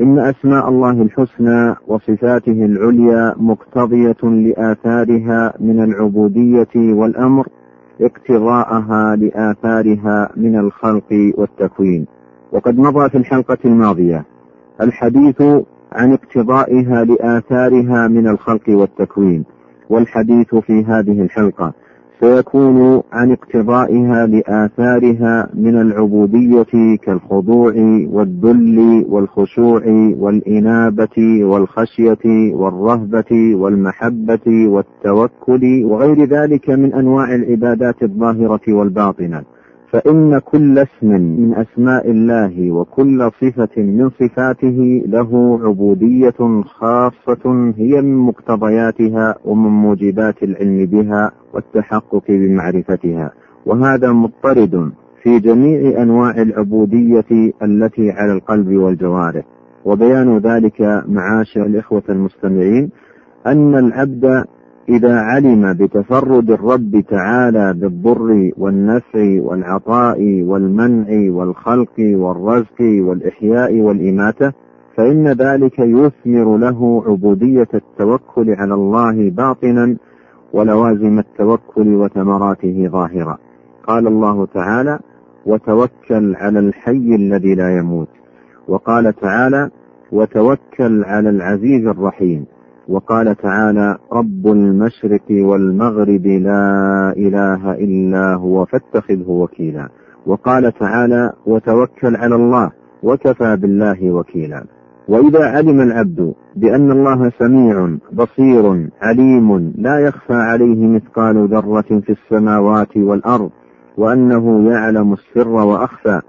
إن أسماء الله الحسنى وصفاته العليا مقتضية لآثارها من العبودية والأمر اقتضاءها لآثارها من الخلق والتكوين. وقد مضى في الحلقة الماضية الحديث عن اقتضائها لآثارها من الخلق والتكوين والحديث في هذه الحلقة سيكون عن اقتضائها لآثارها من العبودية كالخضوع والذل والخشوع والإنابة والخشية والرهبة والمحبة والتوكل وغير ذلك من أنواع العبادات الظاهرة والباطنة. فإن كل اسم من أسماء الله وكل صفة من صفاته له عبودية خاصة هي من مقتضياتها ومن موجبات العلم بها والتحقق بمعرفتها. وهذا مضطرد في جميع أنواع العبودية التي على القلب والجوارح. وبيان ذلك معاشر الإخوة المستمعين أن العبد إذا علم بتفرد الرب تعالى بالضر والنفع والعطاء والمنع والخلق والرزق والإحياء والإماتة فإن ذلك يثمر له عبودية التوكل على الله باطنا ولوازم التوكل وثمراته ظاهرة. قال الله تعالى وتوكل على الحي الذي لا يموت وقال تعالى وتوكل على العزيز الرحيم وقال تعالى رب المشرق والمغرب لا إله إلا هو فاتخذه وكيلا. وقال تعالى وتوكل على الله وكفى بالله وكيلا. وإذا علم العبد بأن الله سميع بصير عليم لا يخفى عليه مثقال ذرة في السماوات والأرض وأنه يعلم السر وأخفى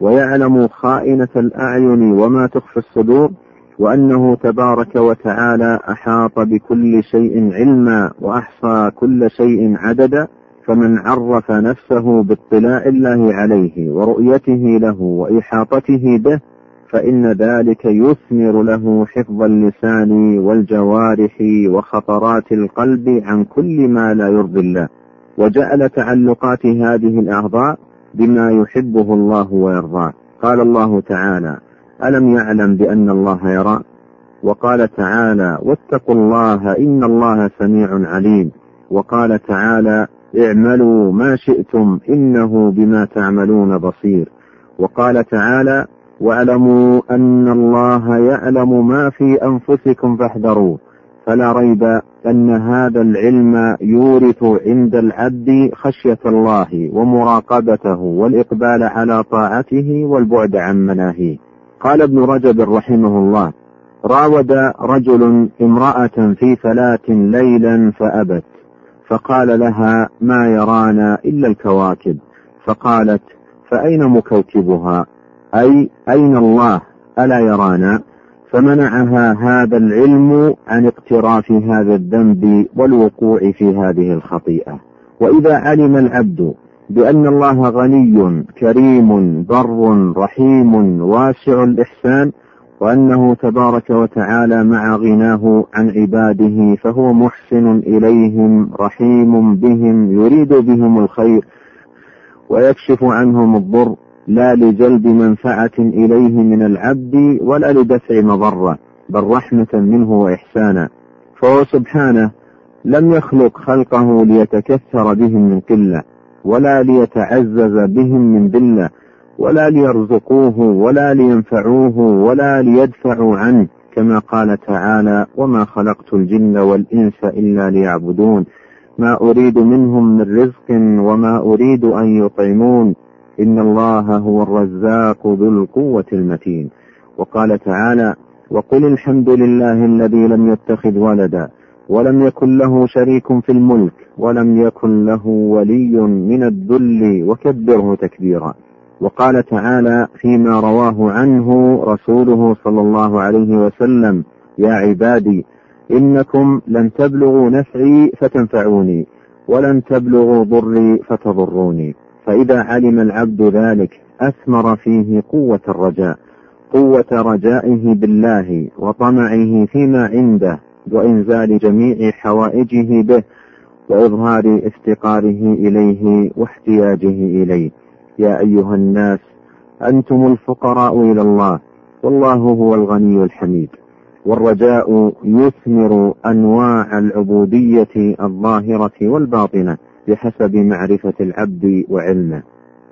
ويعلم خائنة الأعين وما تخفي الصدور وأنه تبارك وتعالى أحاط بكل شيء علما وأحصى كل شيء عددا فمن عرف نفسه باطلاع الله عليه ورؤيته له وإحاطته به فإن ذلك يثمر له حفظ اللسان والجوارح وخطرات القلب عن كل ما لا يرضي الله. وجعل تعلقات هذه الأعضاء بما يحبه الله ويرضاه. قال الله تعالى ألم يعلم بأن الله يرى؟ وقال تعالى واتقوا الله إن الله سميع عليم. وقال تعالى اعملوا ما شئتم إنه بما تعملون بصير. وقال تعالى واعلموا أن الله يعلم ما في أنفسكم فاحذروه فلا ريب أن هذا العلم يورث عند العبد خشية الله ومراقبته والإقبال على طاعته والبعد عن مناهيه. قال ابن رجب رحمه الله راود رجل امرأة في فلاة ليلا فأبت فقال لها ما يرانا إلا الكواكب فقالت فأين مكوكبها؟ أي أين الله؟ ألا يرانا؟ فمنعها هذا العلم عن اقتراف هذا الذنب والوقوع في هذه الخطيئة. وإذا علم العبد بأن الله غني كريم بر رحيم واسع الإحسان وأنه تبارك وتعالى مع غناه عن عباده فهو محسن إليهم رحيم بهم يريد بهم الخير ويكشف عنهم الضر لا لجلب منفعة إليه من العبد ولا لدفع مضرة بل رحمة منه وإحسانا. فهو سبحانه لم يخلق خلقه ليتكثر بهم من قلة. ولا ليتعزز بهم من ذلة ولا ليرزقوه ولا لينفعوه ولا ليدفعوا عنه كما قال تعالى وما خلقت الجن والإنس إلا ليعبدون ما أريد منهم من رزق وما أريد أن يطعمون إن الله هو الرزاق ذو القوة المتين وقال تعالى وقل الحمد لله الذي لم يتخذ ولدا ولم يكن له شريك في الملك ولم يكن له ولي من الذل وكبره تكبيرا. وقال تعالى فيما رواه عنه رسوله صلى الله عليه وسلم يا عبادي إنكم لن تبلغوا نفعي فتنفعوني ولن تبلغوا ضري فتضروني. فإذا علم العبد ذلك أثمر فيه قوة الرجاء قوة رجائه بالله وطمعه فيما عنده وإنزال جميع حوائجه به وإظهار افتقاره إليه واحتياجه إليه. يا أيها الناس أنتم الفقراء إلى الله والله هو الغني الحميد. والرجاء يثمر أنواع العبودية الظاهرة والباطنة بحسب معرفة العبد وعلمه.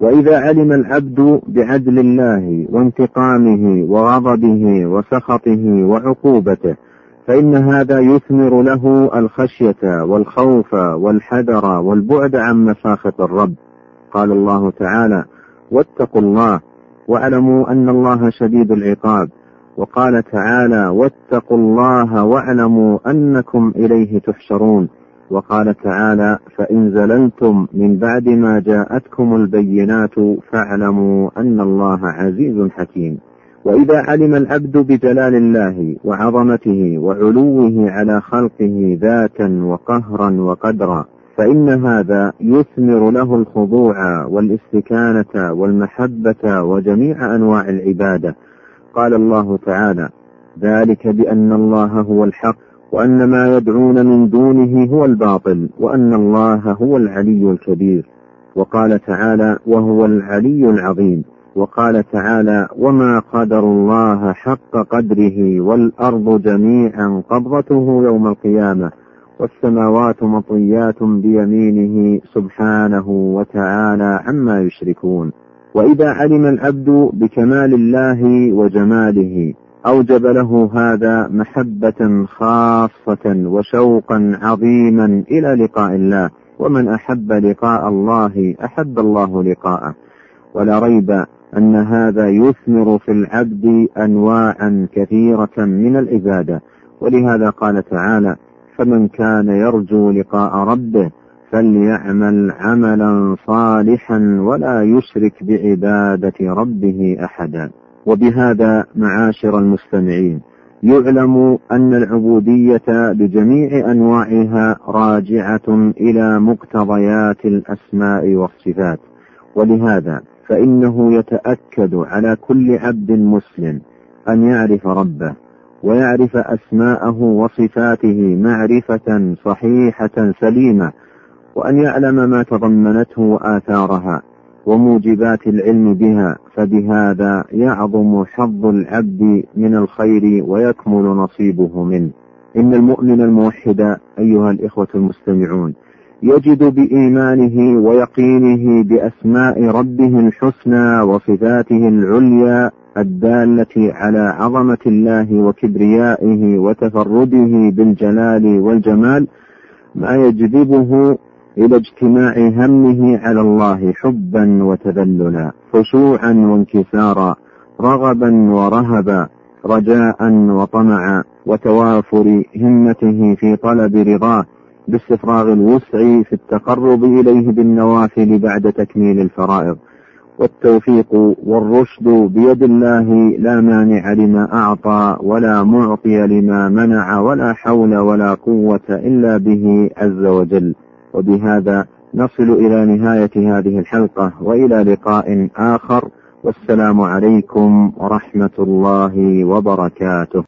وإذا علم العبد بعدل الله وانتقامه وغضبه وسخطه وعقوبته فإن هذا يثمر له الخشية والخوف والحذر والبعد عن مفاخة الرب. قال الله تعالى واتقوا الله واعلموا أن الله شديد العقاب. وقال تعالى واتقوا الله واعلموا أنكم إليه تحشرون. وقال تعالى فإن زللتم من بعد ما جاءتكم البينات فاعلموا أن الله عزيز حكيم. وإذا علم العبد بجلال الله وعظمته وعلوه على خلقه ذاتا وقهرا وقدرا فإن هذا يثمر له الخضوع والاستكانة والمحبة وجميع أنواع العبادة. قال الله تعالى ذلك بأن الله هو الحق وأن ما يدعون من دونه هو الباطل وأن الله هو العلي الكبير. وقال تعالى وهو العلي العظيم. وقال تعالى وما قدر الله حق قدره والأرض جميعا قبضته يوم القيامة والسماوات مطويات بيمينه سبحانه وتعالى عما يشركون وإذا علم العبد بكمال الله وجماله أوجب له هذا محبة خاصة وشوقا عظيما إلى لقاء الله ومن أحب لقاء الله أحب الله لقاءه ولا ريب أن هذا يثمر في العبد أنواعا كثيرة من العبادة. ولهذا قال تعالى فمن كان يرجو لقاء ربه فليعمل عملا صالحا ولا يشرك بعبادة ربه أحدا. وبهذا معاشر المستمعين يعلم أن العبودية بجميع أنواعها راجعة إلى مقتضيات الأسماء والصفات. ولهذا فإنه يتأكد على كل عبد مسلم أن يعرف ربه ويعرف أسماءه وصفاته معرفة صحيحة سليمة وأن يعلم ما تضمنته وآثارها وموجبات العلم بها فبهذا يعظم حظ العبد من الخير ويكمل نصيبه منه. إن المؤمن الموحد أيها الإخوة المستمعون يجد بإيمانه ويقينه بأسماء ربه الحسنى وصفاته العليا الدالة على عظمة الله وكبريائه وتفرده بالجلال والجمال ما يجذبه إلى اجتماع همه على الله حبا وتذللا خشوعا وانكسارا رغبا ورهبا رجاء وطمعا وتوافر همته في طلب رضاه باستفراغ الوسع في التقرب إليه بالنوافل بعد تكميل الفرائض. والتوفيق والرشد بيد الله لا مانع لما أعطى ولا معطي لما منع ولا حول ولا قوة إلا به عز وجل. وبهذا نصل إلى نهاية هذه الحلقة وإلى لقاء آخر. والسلام عليكم ورحمة الله وبركاته.